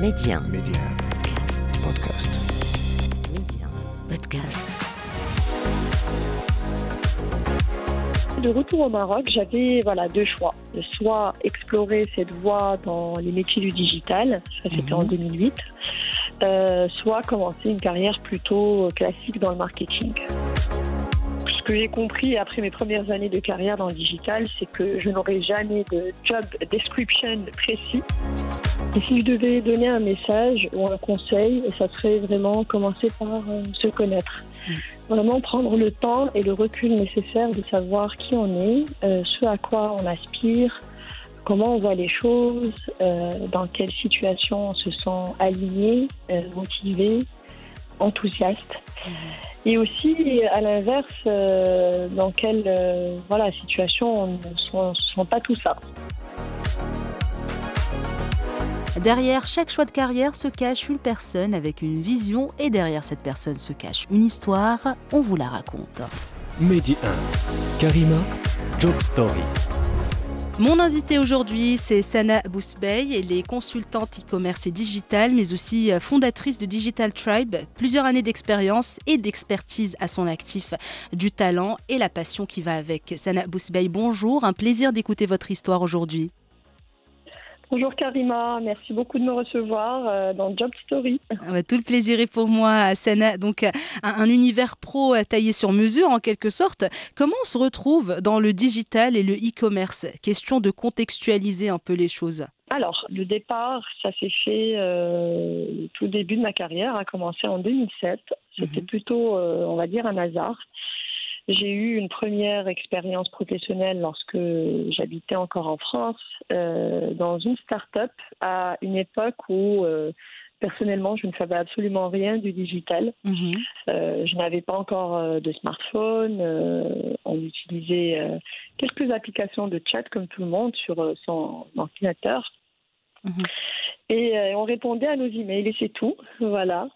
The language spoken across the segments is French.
Média. Média. Podcast. Média. Podcast. De retour au Maroc, j'avais voilà deux choix. Soit explorer cette voie dans les métiers du digital, ça c'était en 2008, euh, soit commencer une carrière plutôt classique dans le marketing. Que j'ai compris après mes premières années de carrière dans le digital, c'est que je n'aurais jamais de job description précis. Et si je devais donner un message ou un conseil, ça serait vraiment commencer par euh, se connaître. Vraiment prendre le temps et le recul nécessaire de savoir qui on est, euh, ce à quoi on aspire, comment on voit les choses, euh, dans quelle situation on se sent aligné, euh, motivé, enthousiaste. Et aussi, à l'inverse, euh, dans quelle euh, voilà, situation on ne se sent pas tout ça. Derrière chaque choix de carrière se cache une personne avec une vision et derrière cette personne se cache une histoire. On vous la raconte. Medi 1. Karima, Job Story. Mon invité aujourd'hui, c'est Sana Bousbey. Elle est consultante e-commerce et digital, mais aussi euh, fondatrice de Digital Tribe. Plusieurs années d'expérience et d'expertise à son actif, du talent et la passion qui va avec. Sana Bousbey, bonjour. Un plaisir d'écouter votre histoire aujourd'hui. Bonjour Karima, merci beaucoup de me recevoir euh, dans Job Story. Ah bah, tout le plaisir est pour moi, Sana. Donc, euh, un, un univers pro euh, taillé sur mesure, en quelque sorte. Comment on se retrouve dans le digital et le e-commerce? Question de contextualiser un peu les choses. Alors, le départ, ça s'est fait euh, tout début de ma carrière, a commencé en 2007. C'était Mhm. plutôt, euh, on va dire, un hasard. J'ai eu une première expérience professionnelle lorsque j'habitais encore en France, euh, dans une start-up à une époque où, euh, personnellement, je ne savais absolument rien du digital. Mhm. Euh, je n'avais pas encore de smartphone. on utilisait quelques applications de chat comme tout le monde sur son ordinateur. Mhm. Et on répondait à nos emails et c'est tout. Voilà.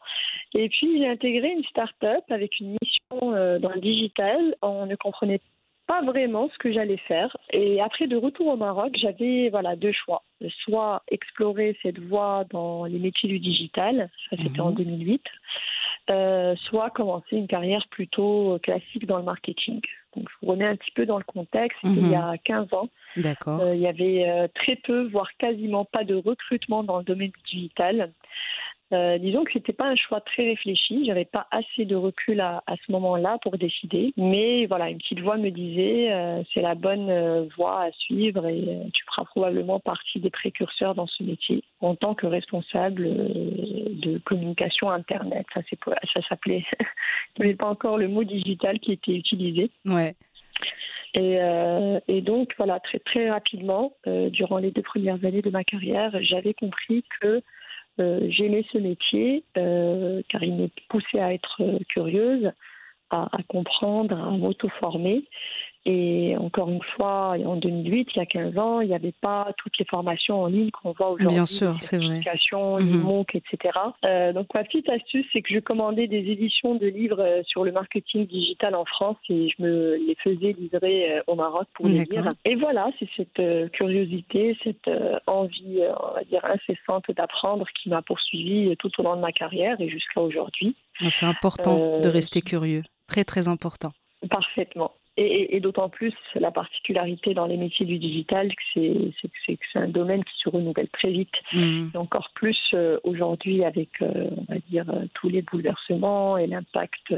Et puis j'ai intégré une start-up avec une mission euh, dans le digital. On ne comprenait pas vraiment ce que j'allais faire. Et après, de retour au Maroc, j'avais voilà deux choix. Soit explorer cette voie dans les métiers du digital, ça c'était Mhm. en 2008, euh, soit commencer une carrière plutôt classique dans le marketing. Donc je vous remets un petit peu dans le contexte. Mhm. Il y a 15 ans, D'accord. euh, il y avait euh, très peu, voire quasiment pas de recrutement dans le domaine du digital. Euh, disons que c'était pas un choix très réfléchi. J'avais pas assez de recul à, à ce moment-là pour décider. Mais voilà, une petite voix me disait euh, c'est la bonne euh, voie à suivre et tu feras probablement partie des précurseurs dans ce métier en tant que responsable de communication internet. Ça, c'est pas- ça s'appelait. Il n'y avait pas encore le mot digital qui était utilisé. Ouais. Et, euh, et donc, voilà, très, très rapidement, euh, durant les deux premières années de ma carrière, j'avais compris que j'aimais ce métier euh, car il me poussait à être euh, curieuse, à, à comprendre, à m'auto-former. Et encore une fois, en 2008, il y a 15 ans, il n'y avait pas toutes les formations en ligne qu'on voit aujourd'hui. Bien sûr, c'est vrai. certifications, les Mhm. MOOC, etc. Euh, donc ma petite astuce, c'est que je commandais des éditions de livres euh, sur le marketing digital en France et je me les faisais livrer euh, au Maroc pour les lire. Et voilà, c'est cette curiosité, cette envie, on va dire, incessante d'apprendre qui m'a poursuivi tout au long de ma carrière et jusqu'à aujourd'hui. Ah, C'est important Euh, de rester curieux. Très, très important. Parfaitement. Et, d'autant plus la particularité dans les métiers du digital, c'est que c'est un domaine qui se renouvelle très vite. Mhm. Et encore plus euh, aujourd'hui avec, euh, on va dire, euh, tous les bouleversements et l'impact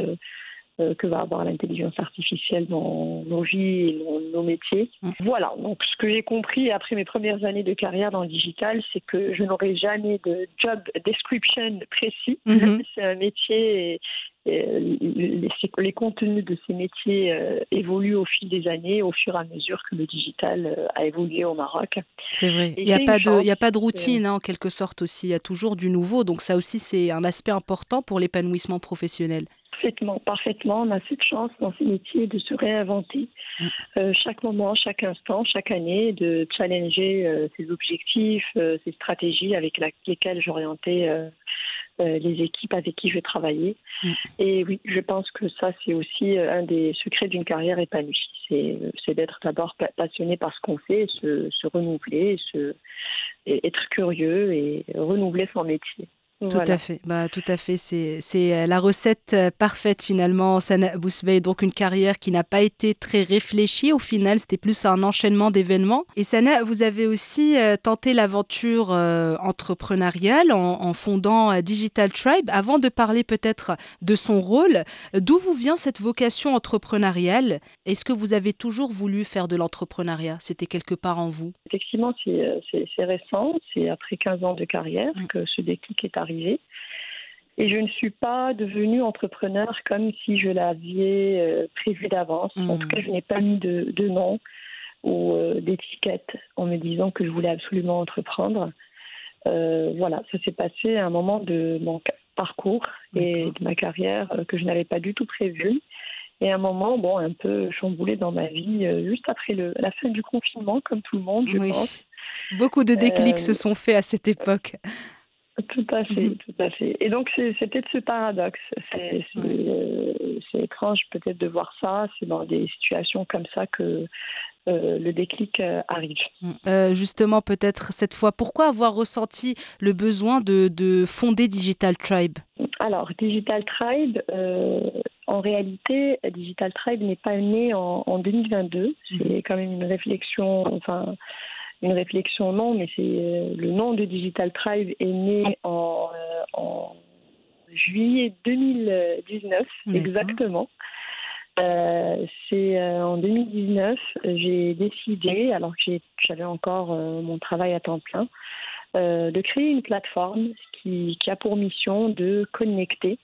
euh, que va avoir l'intelligence artificielle dans nos vies et dans nos métiers. Mm. Voilà, donc ce que j'ai compris après mes premières années de carrière dans le digital, c'est que je n'aurai jamais de job description précis. Mhm. C'est un métier et, les, les contenus de ces métiers euh, évoluent au fil des années, au fur et à mesure que le digital euh, a évolué au Maroc. C'est vrai. Il n'y a, pas de- il y a chance, pas de routine, hein, en quelque sorte aussi. Il y a toujours du nouveau. Donc, ça aussi, c'est un aspect important pour l'épanouissement professionnel. Parfaitement, parfaitement. On a cette chance dans ces métiers de se réinventer Mm. euh, chaque moment, chaque instant, chaque année, de challenger euh, ses objectifs, euh, ses stratégies avec la- lesquelles j'orientais euh, les équipes avec qui je vais travailler. Mm. Et oui, je pense que ça, c'est aussi un des secrets d'une carrière épanouie. C'est d'être d'abord passionné par ce qu'on fait, se, se renouveler, se, être curieux et renouveler son métier. Tout à fait, bah, tout à fait. C'est, euh, la recette euh, parfaite finalement, Sana Bousbey. Donc une carrière qui n'a pas été très réfléchie au final, c'était plus un enchaînement d'événements. Et Sana, vous avez aussi euh, tenté l'aventure entrepreneuriale en, fondant Digital Tribe. Avant de parler peut-être de son rôle, d'où vous vient cette vocation entrepreneuriale? Est-ce que vous avez toujours voulu faire de l'entrepreneuriat? C'était quelque part en vous? Effectivement, c'est, récent. C'est après 15 ans de carrière que ce déclic est arrivé et je ne suis pas devenue entrepreneur comme si je l'avais euh, prévu d'avance. En tout cas, je n'ai pas mis de, nom ou euh, d'étiquette en me disant que je voulais absolument entreprendre. Euh, voilà, ça s'est passé à un moment de mon parcours et de ma carrière que je n'avais pas du tout prévu. Et à un moment, bon, un peu chamboulé dans ma vie, juste après le, la fin du confinement, comme tout le monde, je pense. Beaucoup de déclics se sont faits à cette époque. Tout à fait, mhm. tout à fait. Et donc c'est peut-être ce paradoxe. C'est euh, étrange peut-être de voir ça. C'est dans des situations comme ça que euh, le déclic euh, arrive. Mm. justement, peut-être cette fois, pourquoi avoir ressenti le besoin de, de fonder Digital Tribe? Alors, Digital Tribe, en réalité, Digital Tribe n'est pas né en, en 2022. C'est mhm. quand même une réflexion, enfin une réflexion, non, mais c'est euh, le nom de Digital Tribe est né en, euh, juillet 2019, exactement. Euh, c'est en 2019, j'ai décidé, alors que j'avais encore mon travail à temps plein, de créer une plateforme qui, qui, a pour mission de connecter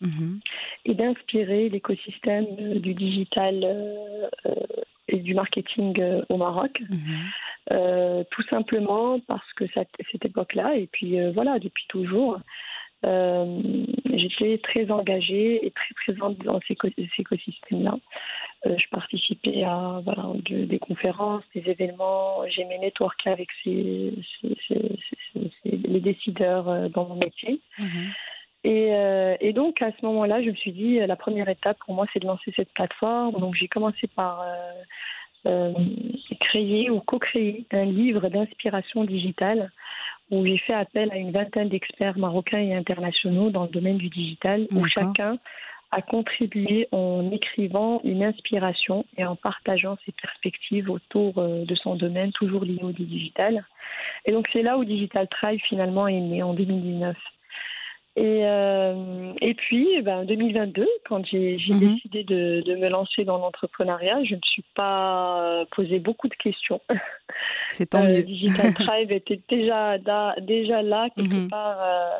mhm. et d'inspirer l'écosystème du digital et du marketing au Maroc. Mhm. Euh, tout simplement parce que cette, cette époque-là, et puis euh, voilà, depuis toujours, euh, j'étais très engagée et très présente dans ces, écosystèmes-là. je participais à voilà, des conférences, des événements, j'ai mes networks avec ces, les décideurs dans mon métier. Mhm. Et, et, donc à ce moment-là, je me suis dit, la première étape pour moi, c'est de lancer cette plateforme. Donc j'ai commencé par euh, créer ou co-créer un livre d'inspiration digitale où j'ai fait appel à une vingtaine d'experts marocains et internationaux dans le domaine du digital, où chacun a contribué en écrivant une inspiration et en partageant ses perspectives autour euh, de son domaine, toujours lié au digital. Et donc c'est là où Digital Tribe finalement est né en 2019. Et, euh, et puis, eh ben, en 2022, quand j'ai mhm. décidé de, de, me lancer dans l'entrepreneuriat, je ne me suis pas euh, posé beaucoup de questions. C'est tant mieux. Digital Tribe était déjà, déjà là, quelque mhm. part, euh,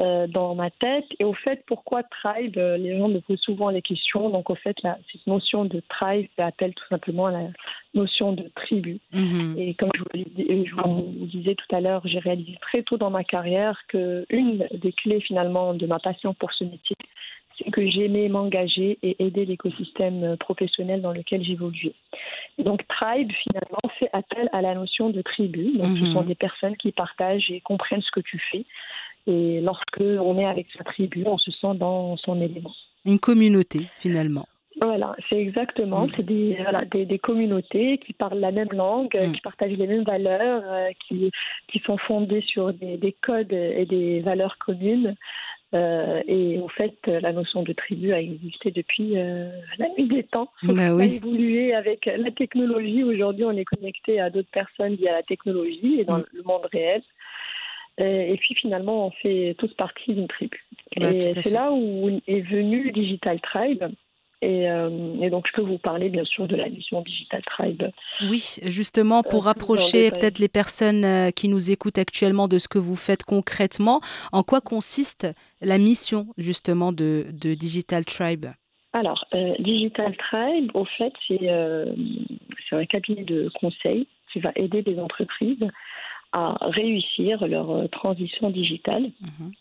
euh, dans ma tête. Et au fait, pourquoi tribe euh, Les gens me posent souvent les questions. Donc, au fait, cette notion de tribe appelle tout simplement à la notion de tribu. Mhm. Et comme je vous, disais tout à l'heure, j'ai réalisé très tôt dans ma carrière que une des clés finalement de ma passion pour ce métier, c'est que j'aimais m'engager et aider l'écosystème professionnel dans lequel j'évoluais. Donc Tribe, finalement, fait appel à la notion de tribu. Donc ce mhm. sont des personnes qui partagent et comprennent ce que tu fais. Et lorsque on est avec sa tribu, on se sent dans son élément. Une communauté, finalement. Voilà, c'est exactement. Mm. C'est des, voilà, des, des, communautés qui parlent la même langue, mm. qui partagent les mêmes valeurs, euh, qui, qui sont fondées sur des, des, codes et des valeurs communes. Euh, et au fait, la notion de tribu a existé depuis euh, la nuit des temps. Bah oui. a évolué avec la technologie. Aujourd'hui, on est connecté à d'autres personnes via la technologie et dans mm. le monde réel. Euh, et puis finalement, on fait tous partie d'une tribu. et c'est là où est venu Digital Tribe. Euh, et, donc, je peux vous parler bien sûr de la mission Digital Tribe. Oui, justement, pour euh, rapprocher peut-être les personnes qui nous écoutent actuellement de ce que vous faites concrètement, en quoi consiste la mission justement de, de Digital Tribe? Alors, Digital Tribe, au fait, c'est un cabinet de conseil qui va aider les entreprises à réussir leur euh, transition digitale. Mhm.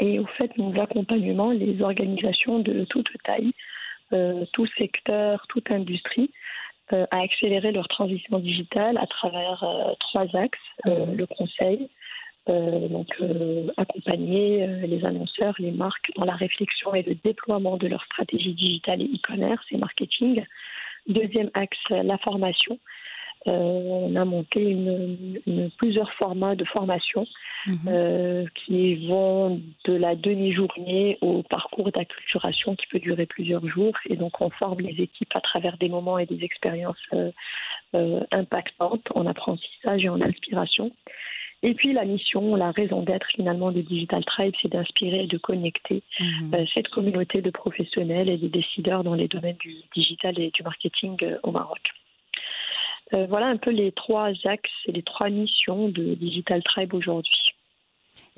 Et au fait, nous accompagnons les organisations de toute taille, euh, tout secteur, toute industrie, euh, à accélérer leur transition digitale à travers trois axes, mhm. le conseil, donc accompagner les annonceurs, les marques dans la réflexion et le déploiement de leur stratégie digitale et e-commerce et marketing. Deuxième axe, la formation. Euh, on a monté une, plusieurs formats de formation mhm. euh, qui vont de la demi-journée au parcours d'acculturation qui peut durer plusieurs jours. Et donc, on forme les équipes à travers des moments et des expériences euh, impactantes en apprentissage et en inspiration. Et puis la mission, la raison d'être finalement de Digital Tribe, c'est d'inspirer et de connecter mhm. cette communauté de professionnels et de décideurs dans les domaines du digital et du marketing au Maroc. Euh, voilà un peu les trois axes et les trois missions de Digital Tribe aujourd'hui.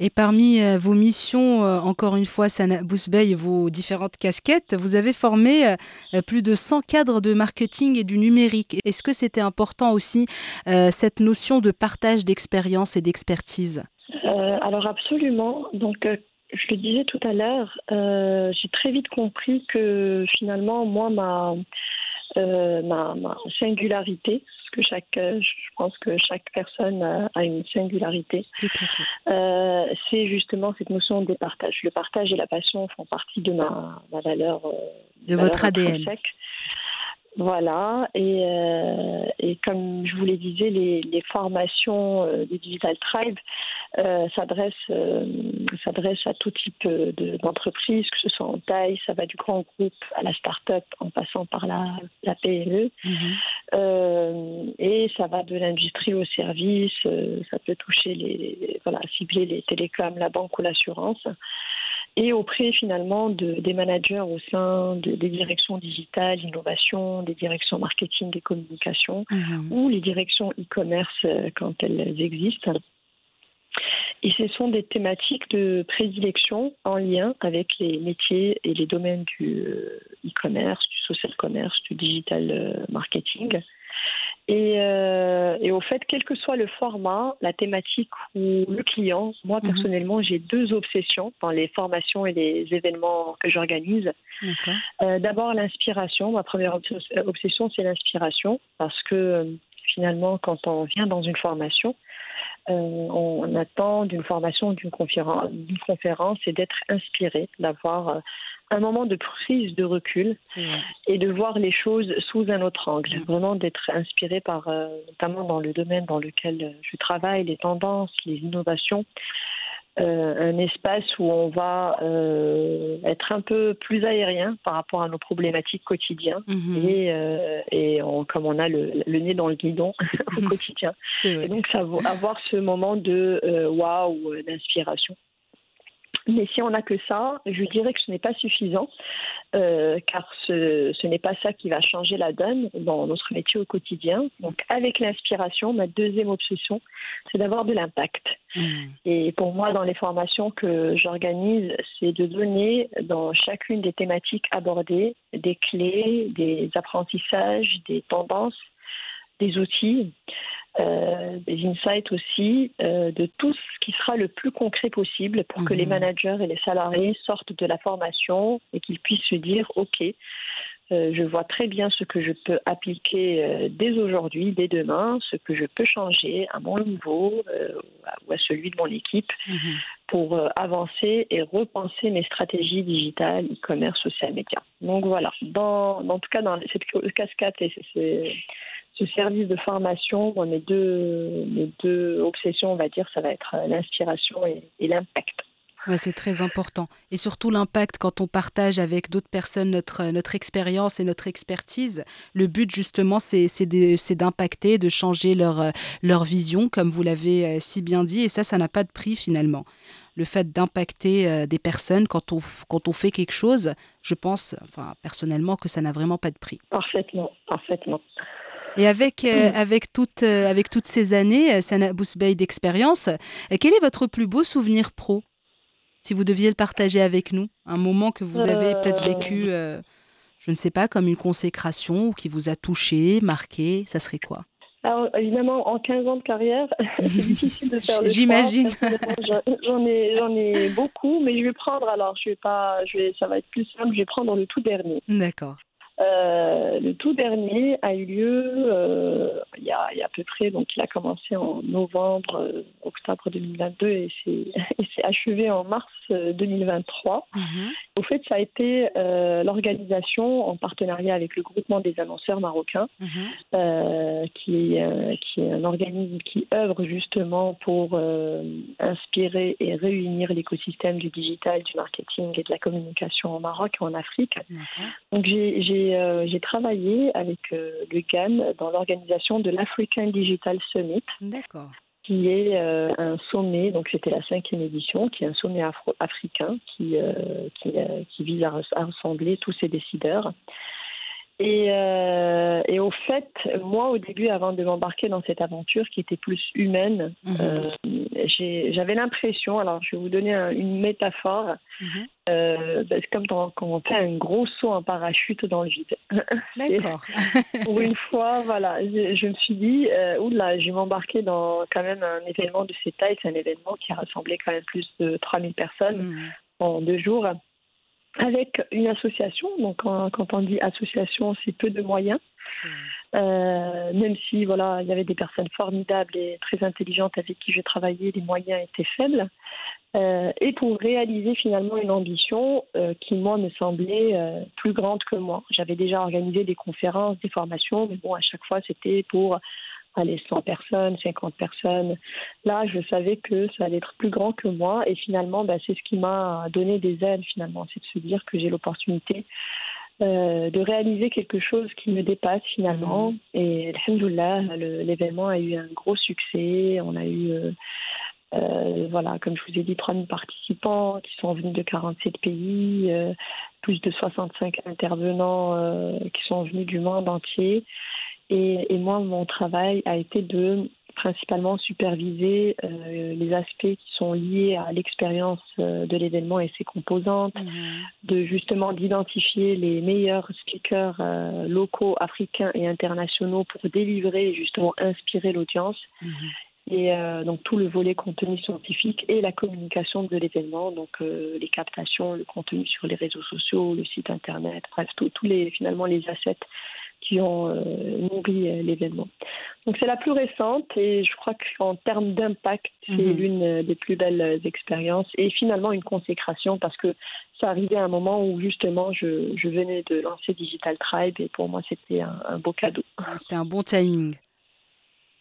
Et parmi euh, vos missions, euh, encore une fois, Sana Bousbey, vos différentes casquettes, vous avez formé plus de 100 cadres de marketing et du numérique. Est-ce que c'était important aussi cette notion de partage d'expérience et d'expertise? Alors absolument. Donc je le disais tout à l'heure, j'ai très vite compris que finalement, moi, ma, euh, ma, singularité, parce que chaque, euh, je pense que chaque personne a une singularité. Euh, c'est justement cette notion de partage. Le partage et la passion font partie de ma, valeur. de votre ADN. Voilà, et, euh, et, comme je vous le disais, les, les formations euh, des Digital Tribe euh, s'adressent à tout type d'entreprise, que ce soit en taille, ça va du grand groupe à la start-up en passant par la, la PME, mhm. et ça va de l'industrie au service, ça peut toucher les, voilà, cibler les télécoms, la banque ou l'assurance et auprès finalement de, des managers au sein de, des directions digitales, innovation, des directions marketing et communication mhm. ou les directions e-commerce euh, quand elles existent. Et ce sont des thématiques de prédilection en lien avec les métiers et les domaines du euh, e-commerce, du social commerce, du digital euh, marketing. Et, euh, et, au fait, quel que soit le format, la thématique ou le client, moi mhm. personnellement, j'ai deux obsessions dans les formations et les événements que j'organise. Euh, D'abord, l'inspiration. Ma première obsession, c'est l'inspiration, parce que euh, finalement, quand on vient dans une formation, euh, on attend d'une formation, d'une conférence, conférence, et d'être inspiré, d'avoir euh, un moment de prise de recul et de voir les choses sous un autre angle. Vraiment d'être inspiré par, euh, notamment dans le domaine dans lequel je travaille, les tendances, les innovations. Euh, un espace où on va euh, être un peu plus aérien par rapport à nos problématiques quotidiennes mm-hmm. et, et comme on a le, nez dans le guidon au quotidien. Et donc ça avoir ce moment de waouh, d'inspiration. Mais si on n'a que ça, je dirais que ce n'est pas suffisant, euh, car ce, ce n'est pas ça qui va changer la donne dans notre métier au quotidien. Donc, avec l'inspiration, ma deuxième obsession, c'est d'avoir de l'impact. Mmh. Et pour moi, dans les formations que j'organise, c'est de donner dans chacune des thématiques abordées des clés, des apprentissages, des tendances, des outils euh, des insights aussi, euh, de tout ce qui sera le plus concret possible pour que les mhm. managers et les salariés sortent de la formation et qu'ils puissent se dire, OK, euh, je vois très bien ce que je peux appliquer dès aujourd'hui, dès demain, ce que je peux changer à mon niveau ou à celui de mon équipe mhm. pour avancer et repenser mes stratégies digitales, e-commerce, social media. Donc voilà, dans, en tout cas dans cette cascade et c'est ce service de formation, mes deux, mes deux obsessions, on va dire, ça va être euh, l'inspiration et, l'impact. c'est très important. Et surtout l'impact quand on partage avec d'autres personnes notre, notre expérience et notre expertise. Le but justement, c'est d'impacter, de changer leur, leur vision, comme vous l'avez euh, si bien dit. Et ça, ça n'a pas de prix finalement. Le fait d'impacter euh, des personnes quand on, quand on fait quelque chose, je pense, enfin, personnellement, que ça n'a vraiment pas de prix. Parfaitement, parfaitement. Et avec, euh, avec, toutes, euh, avec toutes ces années, euh, Sana Bousbey d'expérience, quel est votre plus beau souvenir pro Si vous deviez le partager avec nous, un moment que vous avez peut-être vécu, je ne sais pas, comme une consécration ou qui vous a touché, marqué, ça serait quoi? Alors, évidemment, en 15 ans de carrière, c'est difficile de faire le J'imagine. J'en ai, j'en ai beaucoup, mais je vais prendre, alors, je vais pas, je vais, ça va être plus simple, je vais prendre le tout dernier. D'accord. Euh, le tout dernier a eu lieu euh, il, y a, il, y a, à peu près, donc il a commencé en novembre, euh, octobre 2022 et s'est achevé en mars 2023. Mm -hmm. Au fait, ça a été l'organisation en partenariat avec le groupement des annonceurs marocains, -hmm. qui, est, qui est un organisme qui œuvre justement pour inspirer et réunir l'écosystème du digital, du marketing et de la communication au Maroc et en Afrique. Donc j'ai euh, j'ai travaillé avec euh, le GAN dans l'organisation de l'African Digital Summit. Qui est euh, un sommet, donc c'était la cinquième édition, qui est un sommet africain qui, qui, qui, vise à, rassembler tous ces décideurs. Et, euh, et, au fait, moi, au début, avant de m'embarquer dans cette aventure qui était plus humaine, mhm. euh, j'avais l'impression, alors je vais vous donner un, une métaphore, -hmm. euh, c'est comme quand on fait un gros saut en parachute dans le vide. D'accord. pour une fois, voilà, je, je me suis dit, euh, oula, je vais m'embarquer dans quand même un événement de cette taille. C'est un événement qui a rassemblé quand même plus de 3000 personnes -hmm. en deux jours avec une association. Donc, quand, on dit association, c'est peu de moyens. Euh, même si voilà, il y avait des personnes formidables et très intelligentes avec qui j'ai travaillé, les moyens étaient faibles. Euh, et pour réaliser finalement une ambition euh, qui, moi, me semblait plus grande que moi. J'avais déjà organisé des conférences, des formations, mais bon, à chaque fois, c'était pour allez, 100 personnes, 50 personnes. Là, je savais que ça allait être plus grand que moi et finalement, bah, c'est ce qui m'a donné des ailes finalement, c'est de se dire que j'ai l'opportunité euh, de réaliser quelque chose qui me dépasse finalement. Mmh. Et alhamdoulilah, l'événement a eu un gros succès. On a eu, euh, euh, voilà, comme je vous ai dit, 3000 participants qui sont venus de 47 pays, plus de 65 intervenants qui sont venus du monde entier. Et, et, moi, mon travail a été de principalement superviser euh, les aspects qui sont liés à l'expérience euh, de l'événement et ses composantes, mmh. de justement d'identifier les meilleurs speakers euh, locaux, africains et internationaux pour délivrer et justement inspirer l'audience. Mmh. Et euh, donc tout le volet contenu scientifique et la communication de l'événement, donc euh, les captations, le contenu sur les réseaux sociaux, le site internet, bref, tous les finalement les assets qui ont euh, nourri euh, l'événement. Donc c'est la plus récente et je crois qu'en termes d'impact, c'est mmh. l'une des plus belles expériences et finalement une consécration parce que ça arrivait à un moment où justement je, je venais de lancer Digital Tribe et pour moi c'était un, un beau cadeau. C'était un bon timing.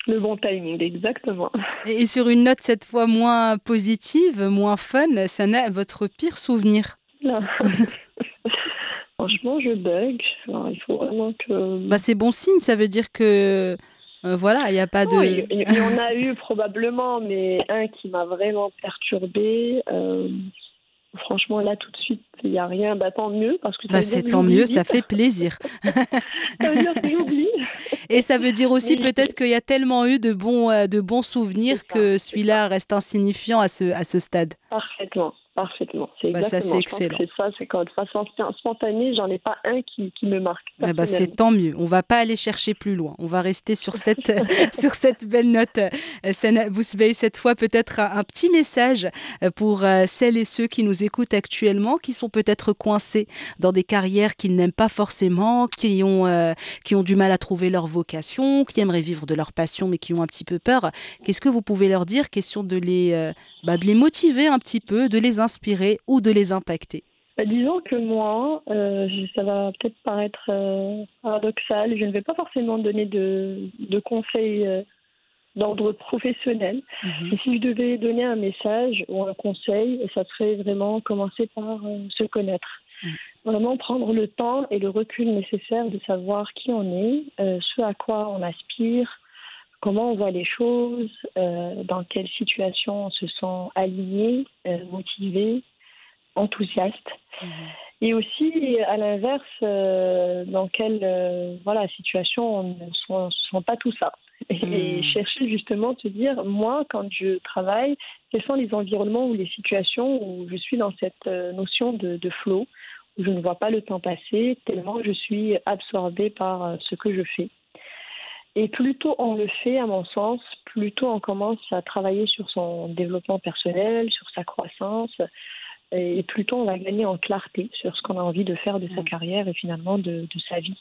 Le bon timing, exactement. Et sur une note cette fois moins positive, moins fun, ça n'est votre pire souvenir? Franchement, je bug. Alors, il faut vraiment que. Bah, c'est bon signe, ça veut dire que. Euh, voilà, il n'y a pas non, de. Il y, y, en a eu probablement, mais un qui m'a vraiment perturbée. Euh, franchement, là, tout de suite, il n'y a rien. Bah, tant mieux. parce que bah, C'est tant mieux, ça fait plaisir. ça veut dire que j'oublie. Et ça veut dire aussi peut-être qu'il y a tellement eu de bons, euh, de bons souvenirs que celui-là reste insignifiant à ce, à ce stade. Parfaitement. Parfaitement. C'est bah, ça, c'est excellent. C'est ça, c'est quand de façon spontanée, j'en ai pas un qui, qui me marque. Ah bah, c'est tant mieux. On va pas aller chercher plus loin. On va rester sur cette, sur cette belle note. Sana Bousbey, cette fois, peut-être un, un, petit message pour euh, celles et ceux qui nous écoutent actuellement, qui sont peut-être coincés dans des carrières qu'ils n'aiment pas forcément, qui ont, euh, qui ont du mal à trouver leur vocation, qui aimeraient vivre de leur passion, mais qui ont un petit peu peur. Qu'est-ce que vous pouvez leur dire? Question de les, euh, bah, de les motiver un petit peu, de les inspirer ou de les impacter bah, Disons que moi, euh, ça va peut-être paraître euh, paradoxal, je ne vais pas forcément donner de, de conseils euh, d'ordre professionnel. Mm -hmm. Et si je devais donner un message ou un conseil, ça serait vraiment commencer par se connaître. -hmm. Vraiment prendre le temps et le recul nécessaire de savoir qui on est, ce à quoi on aspire, comment on voit les choses, euh, dans quelle situation on se sent aligné, euh, motivé, enthousiaste. Mmh. Et aussi, à l'inverse, euh, dans quelle voilà, situation on ne se sent pas tout ça. Et, mmh. et chercher justement de se dire, moi, quand je travaille, quels sont les environnements ou les situations où je suis dans cette notion de, de flow, où je ne vois pas le temps passer, tellement je suis absorbée par ce que je fais. Et plus tôt on le fait, à mon sens, plus tôt on commence à travailler sur son développement personnel, sur sa croissance, et plutôt on va gagner en clarté sur ce qu'on a envie de faire de sa carrière et finalement de, de sa vie.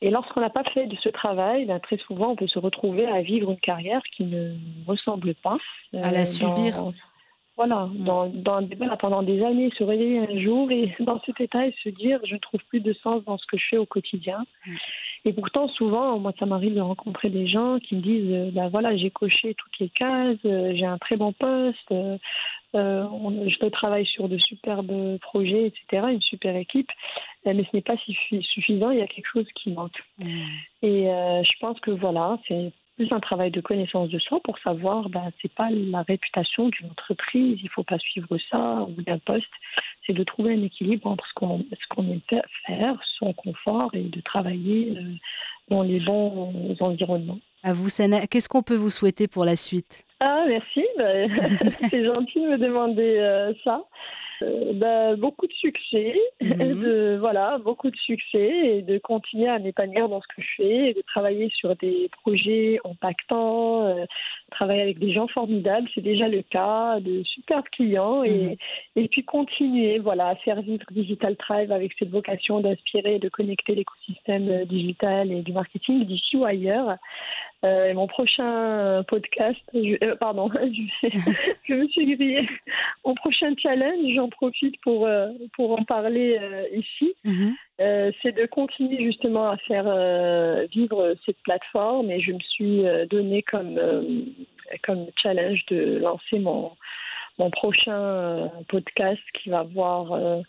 Et lorsqu'on n'a pas fait de ce travail, ben, très souvent on peut se retrouver à vivre une carrière qui ne ressemble pas. À la Euh, subir. Voilà, Mm. dans, dans, des- voilà, pendant des années, se réveiller un jour et dans cet état et se dire je ne trouve plus de sens dans ce que je fais au quotidien. Mm. Et pourtant, souvent, moi, ça m'arrive de rencontrer des gens qui me disent euh, bah, voilà, j'ai coché toutes les cases, euh, j'ai un très bon poste, euh, on- je travaille sur de superbes projets, etc., une super équipe, mais ce n'est pas suffi- suffisant, il y a quelque chose qui manque. Mm. Et euh, je pense que voilà, c'est plus un travail de connaissance de soi pour savoir, ben, c'est pas la réputation d'une entreprise, il faut pas suivre ça ou d'un poste, c'est de trouver un équilibre entre ce qu'on ce qu'on aime fa- faire, son confort et de travailler euh, dans les bons environnements. À vous, Sana, qu'est-ce qu'on peut vous souhaiter pour la suite? Ah, merci. ben, c'est gentil de me demander euh, ça. Euh, ben, beaucoup de succès, Mhm. de, voilà, beaucoup de succès et de continuer à m'épanouir dans ce que je fais et de travailler sur des projets impactants, euh, travailler avec des gens formidables, c'est déjà le cas, de superbes clients et, Mhm. et puis continuer voilà, à faire vivre Digital Tribe avec cette vocation d'inspirer et de connecter l'écosystème euh, digital et du marketing d'ici ou ailleurs. Euh, et mon prochain podcast, je- euh, pardon, je, je me suis grillée. Mon prochain challenge, j'en profite pour, euh, pour en parler euh, ici, Mhm. euh, c'est de continuer justement à faire euh, vivre cette plateforme. Et je me suis euh, donné comme, euh, comme challenge de lancer mon, mon prochain euh, podcast qui va avoir euh,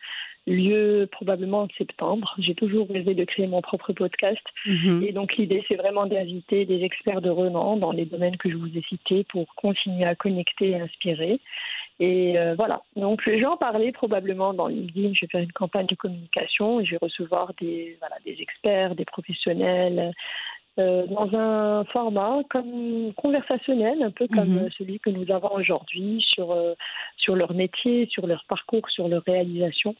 lieu probablement en septembre. J'ai toujours rêvé de créer mon propre podcast. Mhm. Et donc l'idée, c'est vraiment d'inviter des experts de renom dans les domaines que je vous ai cités pour continuer à connecter et inspirer. Et euh, voilà, donc je vais en parler probablement dans LinkedIn, je vais faire une campagne de communication et je vais recevoir des, voilà, des experts, des professionnels, euh, dans un format comme conversationnel, un peu comme Mhm. euh, celui que nous avons aujourd'hui sur, euh, sur leur métier, sur leur parcours, sur leur réalisation.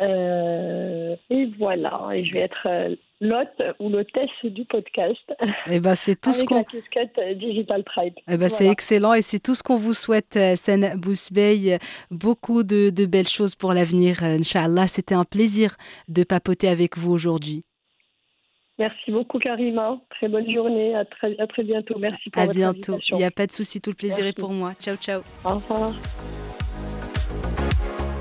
Euh, et voilà, et je vais être l'hôte ou l'hôtesse du podcast Eh ben, c'est tout ce qu'on Digital Tribe. Eh ben, C'est excellent et c'est tout ce qu'on vous souhaite, Sen Bousbey. Beaucoup de, de belles choses pour l'avenir, Inch'Allah. C'était un plaisir de papoter avec vous aujourd'hui. Merci beaucoup Karima, très bonne journée, à très, à très bientôt. Merci pour À votre bientôt. invitation. Il n'y a pas de souci, tout le plaisir Merci. est pour moi. Ciao, ciao. Au revoir.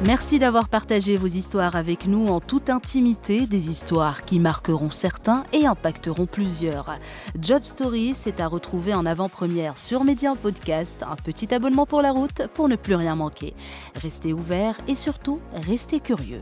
Merci d'avoir partagé vos histoires avec nous en toute intimité, des histoires qui marqueront certains et impacteront plusieurs. Job Story, c'est à retrouver en avant-première sur Média podcast, un petit abonnement pour la route pour ne plus rien manquer. Restez ouverts et surtout, restez curieux.